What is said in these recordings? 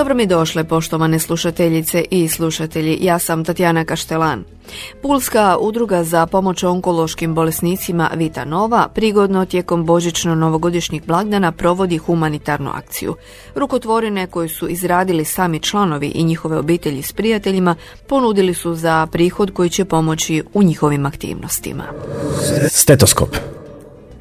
Dobro mi došle, poštovane slušateljice i slušatelji. Ja sam Tatjana Kaštelan. Pulska udruga za pomoć onkološkim bolesnicima Vita Nova prigodno tijekom božično-novogodišnjih blagdana provodi humanitarnu akciju. Rukotvorine koje su izradili sami članovi i njihove obitelji s prijateljima ponudili su za prihod koji će pomoći u njihovim aktivnostima. Stetoskop.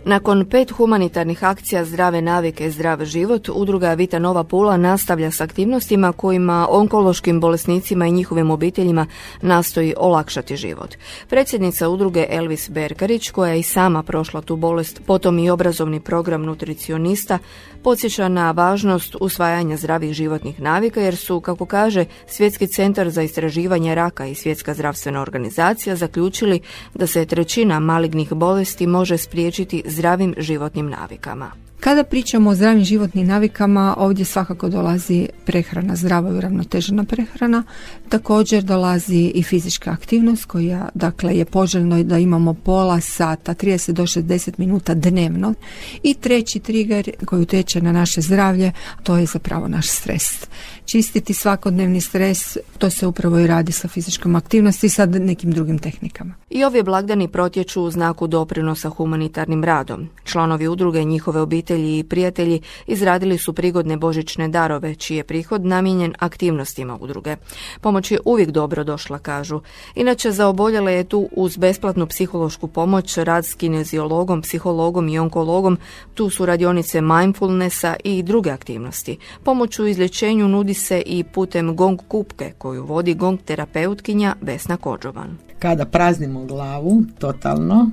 Nakon pet humanitarnih akcija Zdrave navike, zdrav život, udruga Vita Nova Pula nastavlja s aktivnostima kojima onkološkim bolesnicima i njihovim obiteljima nastoji olakšati život. Predsjednica udruge Elvis Berkarić, koja je i sama prošla tu bolest, potom i obrazovni program nutricionista, podsjeća na važnost usvajanja zdravih životnih navika jer su, kako kaže, Svjetski centar za istraživanje raka i Svjetska zdravstvena organizacija zaključili da se trećina malignih bolesti može spriječiti zdravim životnim navikama. Kada pričamo o zdravim životnim navikama, ovdje svakako dolazi prehrana, zdrava i uravnotežena prehrana. Također dolazi i fizička aktivnost koja dakle, je poželjno da imamo pola sata, 30 do 60 minuta dnevno. I treći trigger koji utječe na naše zdravlje, to je zapravo naš stres čistiti svakodnevni stres, to se upravo i radi sa fizičkom aktivnosti i sa nekim drugim tehnikama. I ovi blagdani protječu u znaku doprinosa humanitarnim radom. Članovi udruge, njihove obitelji i prijatelji izradili su prigodne božićne darove, čiji je prihod namijenjen aktivnostima udruge. Pomoć je uvijek dobro došla, kažu. Inače, za oboljele je tu uz besplatnu psihološku pomoć rad s kineziologom, psihologom i onkologom, tu su radionice mindfulnessa i druge aktivnosti. Pomoć u izlječenju nudi se i putem gong kupke koju vodi gong terapeutkinja Vesna Kođovan. Kada praznimo glavu totalno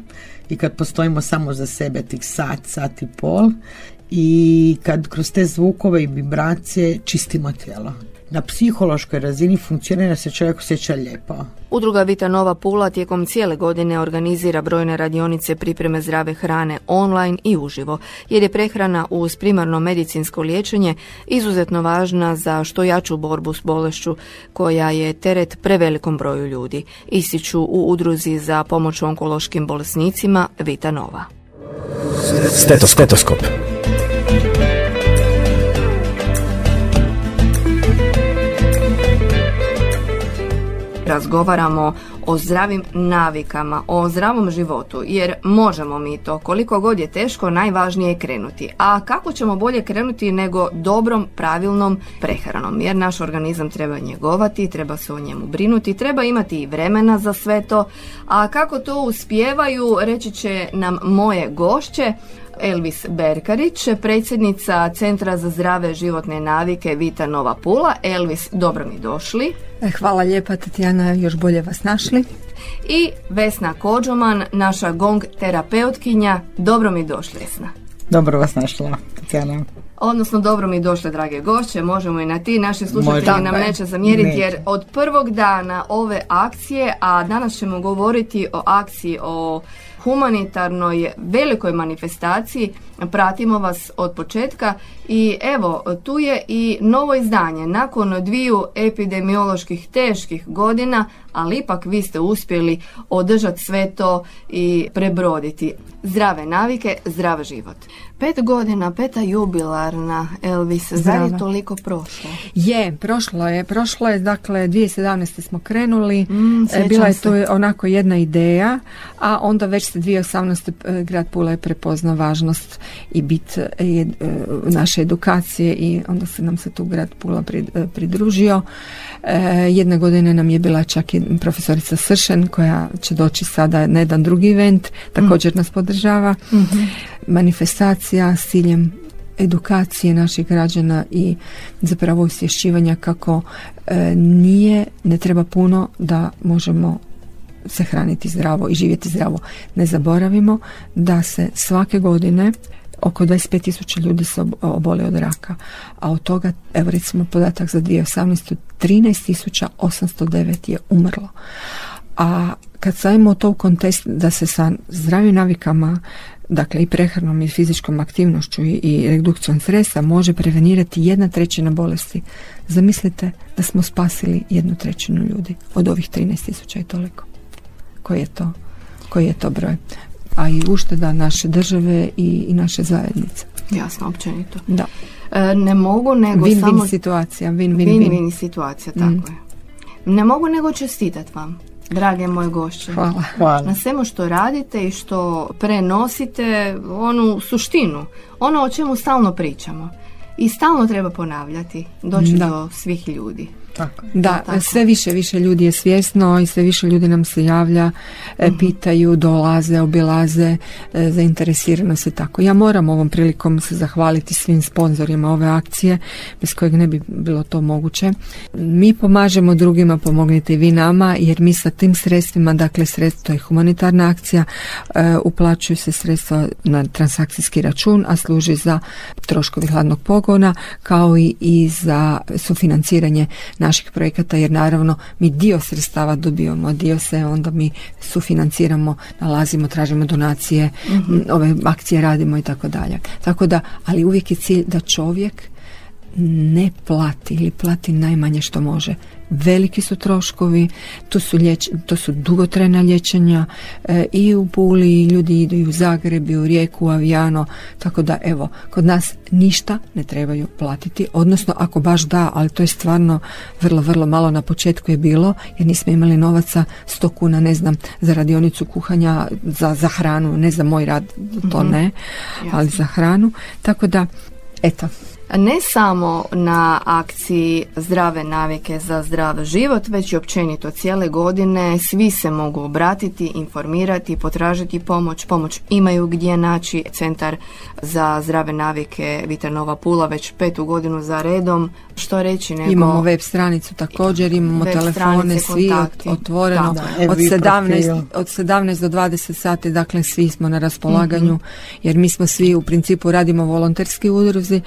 i kad postojimo samo za sebe tih sat, sat i pol i kad kroz te zvukove i vibracije čistimo tijelo na psihološkoj razini funkcionira se čovjek osjeća lijepo. Udruga Vita Nova Pula tijekom cijele godine organizira brojne radionice pripreme zdrave hrane online i uživo, jer je prehrana uz primarno medicinsko liječenje izuzetno važna za što jaču borbu s bolešću koja je teret prevelikom broju ljudi, ističu u udruzi za pomoć onkološkim bolesnicima Vita Nova. Stetoskop. Razgovaramo o zdravim navikama, o zdravom životu, jer možemo mi to, koliko god je teško, najvažnije je krenuti. A kako ćemo bolje krenuti nego dobrom, pravilnom prehranom, jer naš organizam treba njegovati, treba se o njemu brinuti, treba imati i vremena za sve to, a kako to uspijevaju, reći će nam moje gošće, Elvis Berkarić, predsjednica Centra za zdrave životne navike Vita Nova Pula. Elvis, dobro mi došli. E, hvala lijepa Tatjana, još bolje vas našli. I Vesna Kođoman, naša gong terapeutkinja. Dobro mi došli, Vesna. Dobro vas našla, Tatjana. Odnosno, dobro mi došle, drage gošće, možemo i na ti, naši slušatelji nam neće zamjeriti, jer od prvog dana ove akcije, a danas ćemo govoriti o akciji, o humanitarnoj velikoj manifestaciji. Pratimo vas od početka i evo, tu je i novo izdanje. Nakon dviju epidemioloških teških godina, ali ipak vi ste uspjeli održati sve to i prebroditi. Zdrave navike, zdrav život. Pet godina, peta jubilarna, Elvis, zar je toliko prošlo? Je, prošlo je, prošlo je, dakle 2017. smo krenuli, mm, e, bila je to onako jedna ideja, a onda već se 2018. E, grad Pula je prepoznao važnost i bit e, naše edukacije i onda se nam se tu grad Pula pridružio. Jedne godine nam je bila čak i profesorica Sršen koja će doći sada na jedan drugi event, također nas podržava. Mhm. Manifestacija s ciljem edukacije naših građana i zapravo osvješćivanja kako e, nije, ne treba puno da možemo se hraniti zdravo i živjeti zdravo. Ne zaboravimo da se svake godine oko 25.000 ljudi se obole od raka, a od toga, evo recimo podatak za 2018. 13.809 je umrlo. A kad stavimo to u kontekst da se sa zdravim navikama dakle i prehranom i fizičkom aktivnošću i, i redukcijom stresa može prevenirati jedna trećina bolesti. Zamislite da smo spasili jednu trećinu ljudi od ovih 13.000 i toliko. Koji je to? Koji je to broj? A i ušteda naše države i, i naše zajednice. Jasno, općenito. Da. E, ne mogu nego Win-win samo... situacija, win-win-win. Win-win situacija, tako Mm. je. Ne mogu nego čestitat vam, drage moje gošće. Hvala. Hvala. Na svemu što radite i što prenosite onu suštinu, ono o čemu stalno pričamo. I stalno treba ponavljati, doći Da. do svih ljudi. Tako. Da, tako. sve više više ljudi je svjesno i sve više ljudi nam se javlja, Mhm. pitaju, dolaze, obilaze, e, zainteresirano se tako. Ja moram ovom prilikom se zahvaliti svim sponzorima ove akcije, bez kojeg ne bi bilo to moguće. Mi pomažemo drugima, pomognite i vi nama, jer mi sa tim sredstvima, dakle sredstvo je humanitarna akcija, e, uplaćuju se sredstva na transakcijski račun, a služi za troškovi hladnog pogona, kao i, i za sufinanciranje naših projekata, jer naravno mi dio sredstava dobivamo, dio se onda mi sufinanciramo, nalazimo, tražimo donacije, m, ove akcije radimo i tako dalje. Tako da, ali uvijek je cilj da čovjek ne plati ili plati najmanje što može. Veliki su troškovi, to su, lijeć, to su dugotrajna liječenja e, i u Puli i ljudi idu i u Zagreb i u Rijeku, u Avijano, tako da evo, kod nas ništa ne trebaju platiti, odnosno ako baš da, ali to je stvarno vrlo, vrlo malo. Na početku je bilo, jer nismo imali novaca 100 kuna, ne znam, za radionicu kuhanja, za, za hranu, ne za moj rad, to ne, ali za hranu, tako da, eto, Ne samo na akciji zdrave navike za zdrav život, već i općenito cijele godine svi se mogu obratiti, informirati, potražiti pomoć. Pomoć imaju gdje naći centar za zdrave navike Vitranova Pula već petu godinu za redom. Što reći nego... Imamo web stranicu također, imamo Web telefone, svi kontakti. ot- otvoreno Tako je. od FB 17, profil. od 17 do 20 sati, dakle svi smo na raspolaganju, Mhm. jer mi smo svi u principu radimo volonterski udruzi,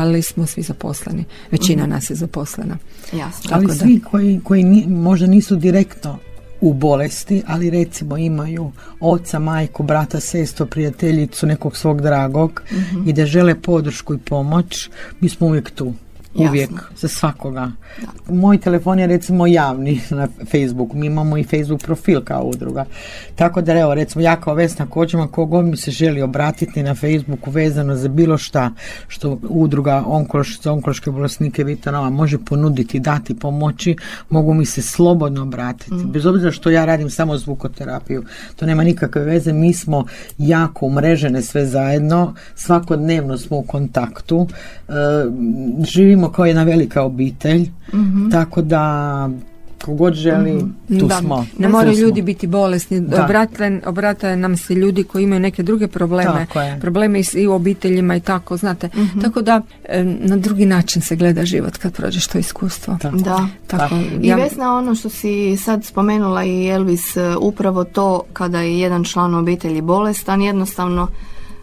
ali smo svi zaposleni. Većina Mhm. nas je zaposlena. Jasno. Ali Tako da. svi koji, koji ni- možda nisu direktno u bolesti, ali recimo imaju oca, majku, brata, sestru, prijateljicu, nekog svog dragog Mhm. i da žele podršku i pomoć, mi smo uvijek tu. Uvijek, Jasno. za svakoga. Moj telefon je recimo javni na Facebooku, mi imamo i Facebook profil kao udruga. Tako da evo, recimo ja kao Vesna Kođema, kogod mi se želi obratiti na Facebooku vezano za bilo šta što udruga onkološ, za onkološke bolesnike Vitanova može ponuditi, dati, pomoći, mogu mi se slobodno obratiti. Bez obzira što ja radim samo zvukoterapiju, to nema nikakve veze, mi smo jako umrežene sve zajedno, svakodnevno smo u kontaktu, e, živimo kao jedna velika obitelj, tako da kogod želi, tu Da, smo. Ne moraju ljudi biti bolesni, obrate, obrate nam se ljudi koji imaju neke druge probleme, Tako je. probleme i u obiteljima i tako, znate. Tako da na drugi način se gleda život kad prođeš to iskustvo. Tako. Da. Tako, I ja- Vesna, ono što si sad spomenula i Elvis, e, upravo to kada je jedan član obitelji bolestan, jednostavno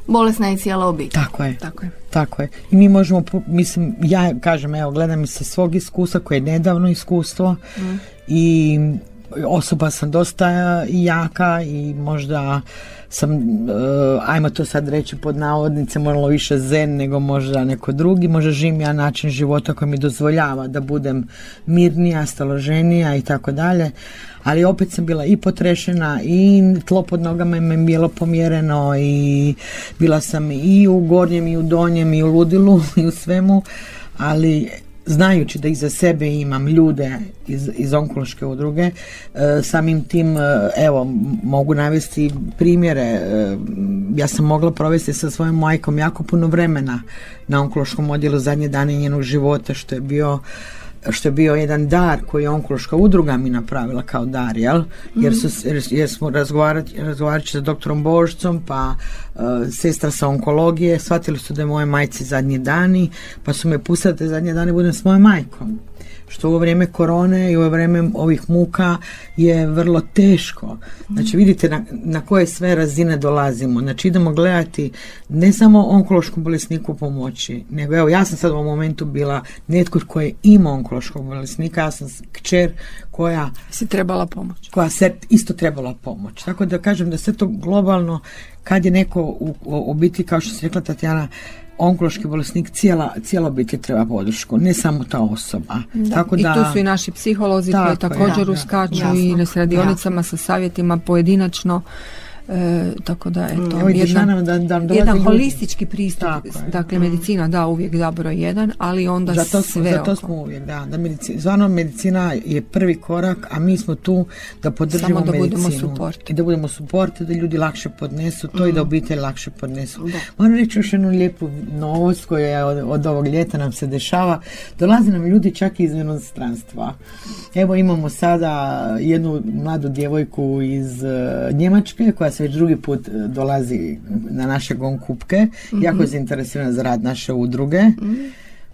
bolesna je cijela obitelj. Tako je. tako je. Tako je. I mi možemo, mislim, ja kažem, evo, gledam sa svog iskustva, koje je nedavno iskustvo i osoba sam dosta jaka i možda sam, e, ajmo to sad reći pod navodnice, malo više zen nego možda neko drugi, možda živim ja način života koji mi dozvoljava da budem mirnija, staloženija i tako dalje, ali opet sam bila i potrešena i tlo pod nogama mi je bilo pomjereno i bila sam i u gornjem i u donjem i u ludilu i u svemu, ali znajući da iza sebe imam ljude iz, iz onkološke udruge, e, samim tim, e, evo, mogu navesti primjere. e, ja sam mogla provesti sa svojom majkom jako puno vremena na onkološkom odjelu zadnje dane njenog života, što je bio što je bio jedan dar koji je onkološka udruga mi napravila kao dar, jel? Jer, su, jer, smo razgovarajući sa doktorom Božcom, pa e, sestra sa onkologije, shvatili su da je moje majci zadnji dani, pa su me pustili da zadnje dane budem s mojom majkom. Što u vrijeme korone i u vrijeme ovih muka je vrlo teško. Znači vidite na, na koje sve razine dolazimo. Znači idemo gledati ne samo onkološkom bolesniku pomoći, nego evo ja sam sad u ovom momentu bila netko koji ima onkološkog bolesnika, ja sam kćer koja si trebala pomoć. Koja se isto trebala pomoć. Tako da kažem da sve to globalno kad je neko u, u biti kao što se rekla Tatjana onkološki bolesnik cijela, cijela obitelj treba podršku, ne samo ta osoba. Tako da, I tu su i naši psiholozi koji također uskaču i na radionicama sa savjetima pojedinačno E, tako da eto, mm, jedan, da, da jedan holistički pristup, dakle medicina da uvijek da broj jedan, ali onda zato, sve Zato smo uvijek, da, da medicina, zvano medicina je prvi korak, a mi smo tu da podržimo Samo da medicinu. budemo suport. I da budemo suport, da ljudi lakše podnesu to i da mm. obitelj lakše podnesu. Da. Moram reći još jednu lijepu novost koja od, od ovog ljeta nam se dešava. Dolaze nam ljudi čak iz inostranstva. Evo imamo sada jednu mladu djevojku iz uh, Njemačke koja se već drugi put e, dolazi na naše gon kupke, mm-hmm. jako je zainteresirana za rad naše udruge. Mhm.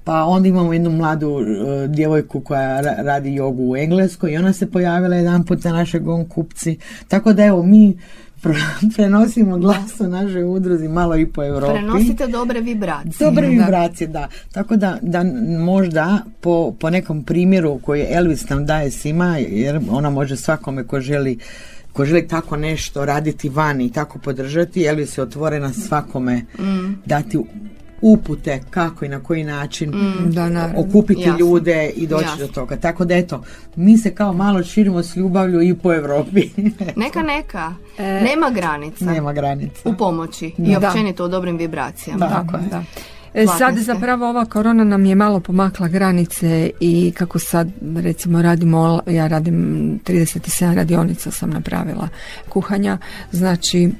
Pa onda imamo jednu mladu uh, djevojku koja radi jogu u Engleskoj i ona se pojavila jedan put na naše gon kupci. Tako da evo mi prenosimo glas o našoj udruzi malo i po Europi. Prenosite dobre vibracije. Dobre vibracije, da. Tako da, da možda po, po nekom primjeru koji Elvis nam daje svima, jer ona može svakome ko želi ko želi tako nešto raditi vani i tako podržati, je se otvorena svakome mm. dati upute kako i na koji način mm, da, okupiti ljude i doći do toga. Tako da eto, mi se kao malo širimo s ljubavlju i po Europi. neka, neka. E, nema granica. Nema granica. U pomoći i općenito u dobrim vibracijama. Tako je. Da. E, sad zapravo ova korona nam je malo pomakla granice i kako sad recimo radimo, ja radim 37 radionica sam napravila kuhanja, znači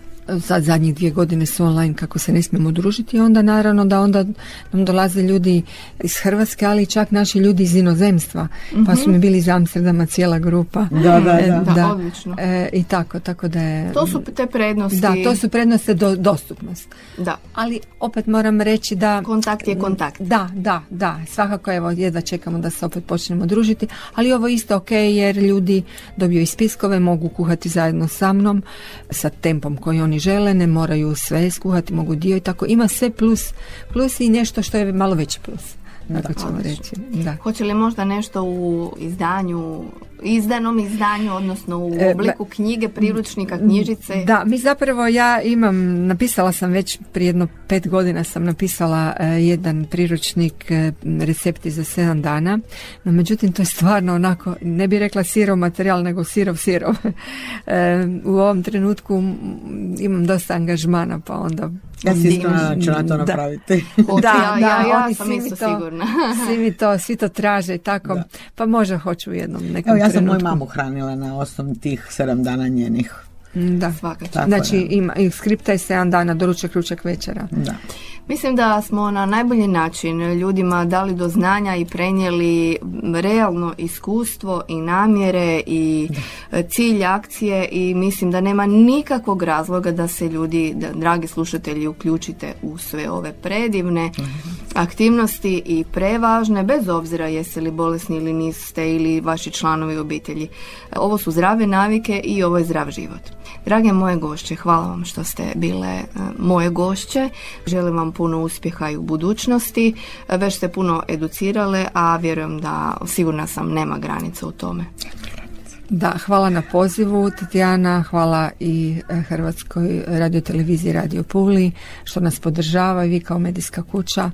sad zadnjih dvije godine su online kako se ne smijemo družiti onda naravno da onda nam dolaze ljudi iz Hrvatske ali čak naši ljudi iz inozemstva. Pa su mi bili iz Amsterdama cijela grupa. Da, da, da, e, da. odlično. E, i tako, tako da je to su te prednosti. Da, to su prednosti do, dostupnost. Da. ali opet moram reći da kontakt je kontakt. Da, da, da, svakako evo jedva čekamo da se opet počnemo družiti ali ovo isto ok jer ljudi dobiju i spiskove mogu kuhati zajedno sa mnom sa tempom koji oni žele, ne moraju sve skuhati, mogu dio i tako. Ima sve plus, plus i nešto što je malo veći plus. Tako ćemo reći. Da. Hoće li možda nešto u izdanju izdanom izdanju, odnosno u e, obliku knjige, priručnika, knjižice? Da, mi zapravo ja imam, napisala sam već prije jedno pet godina sam napisala e, jedan priručnik e, recepti za sedam dana, no međutim to je stvarno onako, ne bi rekla sirov materijal, nego sirov sirov. u ovom trenutku imam dosta angažmana, pa onda ja si isto ću na to napraviti. da, ja, ja, ja sam isto sigurna. svi mi to, svi to traže i tako. Pa možda hoću u jednom nekom Evo, ja sam moju mamu hranila na osnovu tih sedam dana njenih. Da, svakako. Znači ima i skripta je 7 dana, doručak, ručak, večera. Da. Mislim da smo na najbolji način ljudima dali do znanja i prenijeli realno iskustvo i namjere i cilj akcije i mislim da nema nikakvog razloga da se ljudi, da, dragi slušatelji, uključite u sve ove predivne aktivnosti i prevažne, bez obzira jeste li bolesni ili niste ili vaši članovi obitelji. Ovo su zdrave navike i ovo je zdrav život. Drage moje gošće, hvala vam što ste bile e, moje gošće. Želim vam puno uspjeha i u budućnosti. Već ste puno educirale, a vjerujem da sigurna sam nema granica u tome. Da, hvala na pozivu Tatjana, hvala i e, Hrvatskoj radioteleviziji Radio Puli što nas podržava i vi kao medijska kuća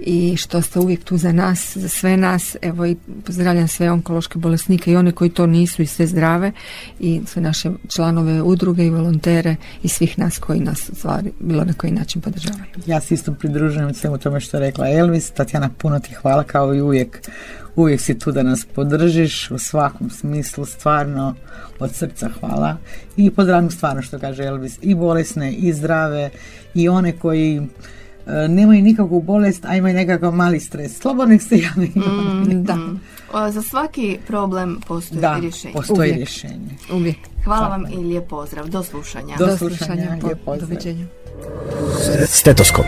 i što ste uvijek tu za nas, za sve nas. Evo i pozdravljam sve onkološke bolesnike i one koji to nisu i sve zdrave i sve naše članove udruge i volontere i svih nas koji nas stvari bilo na koji način podržavaju. Ja se isto pridružujem svemu tome što je rekla Elvis. Tatjana, puno ti hvala kao i uvijek. Uvijek si tu da nas podržiš u svakom smislu, stvarno od srca hvala. I pozdravim stvarno što kaže Elvis i bolesne i zdrave i one koji nemaju nikakvu bolest, a imaju nekakav mali stres. Slobodno se javi. Mm, da. za svaki problem postoji da, rješenje. postoji rješenje. Uvijek. Hvala vam i lijep pozdrav. Do slušanja. Do slušanja. Do, Do Stetoskop.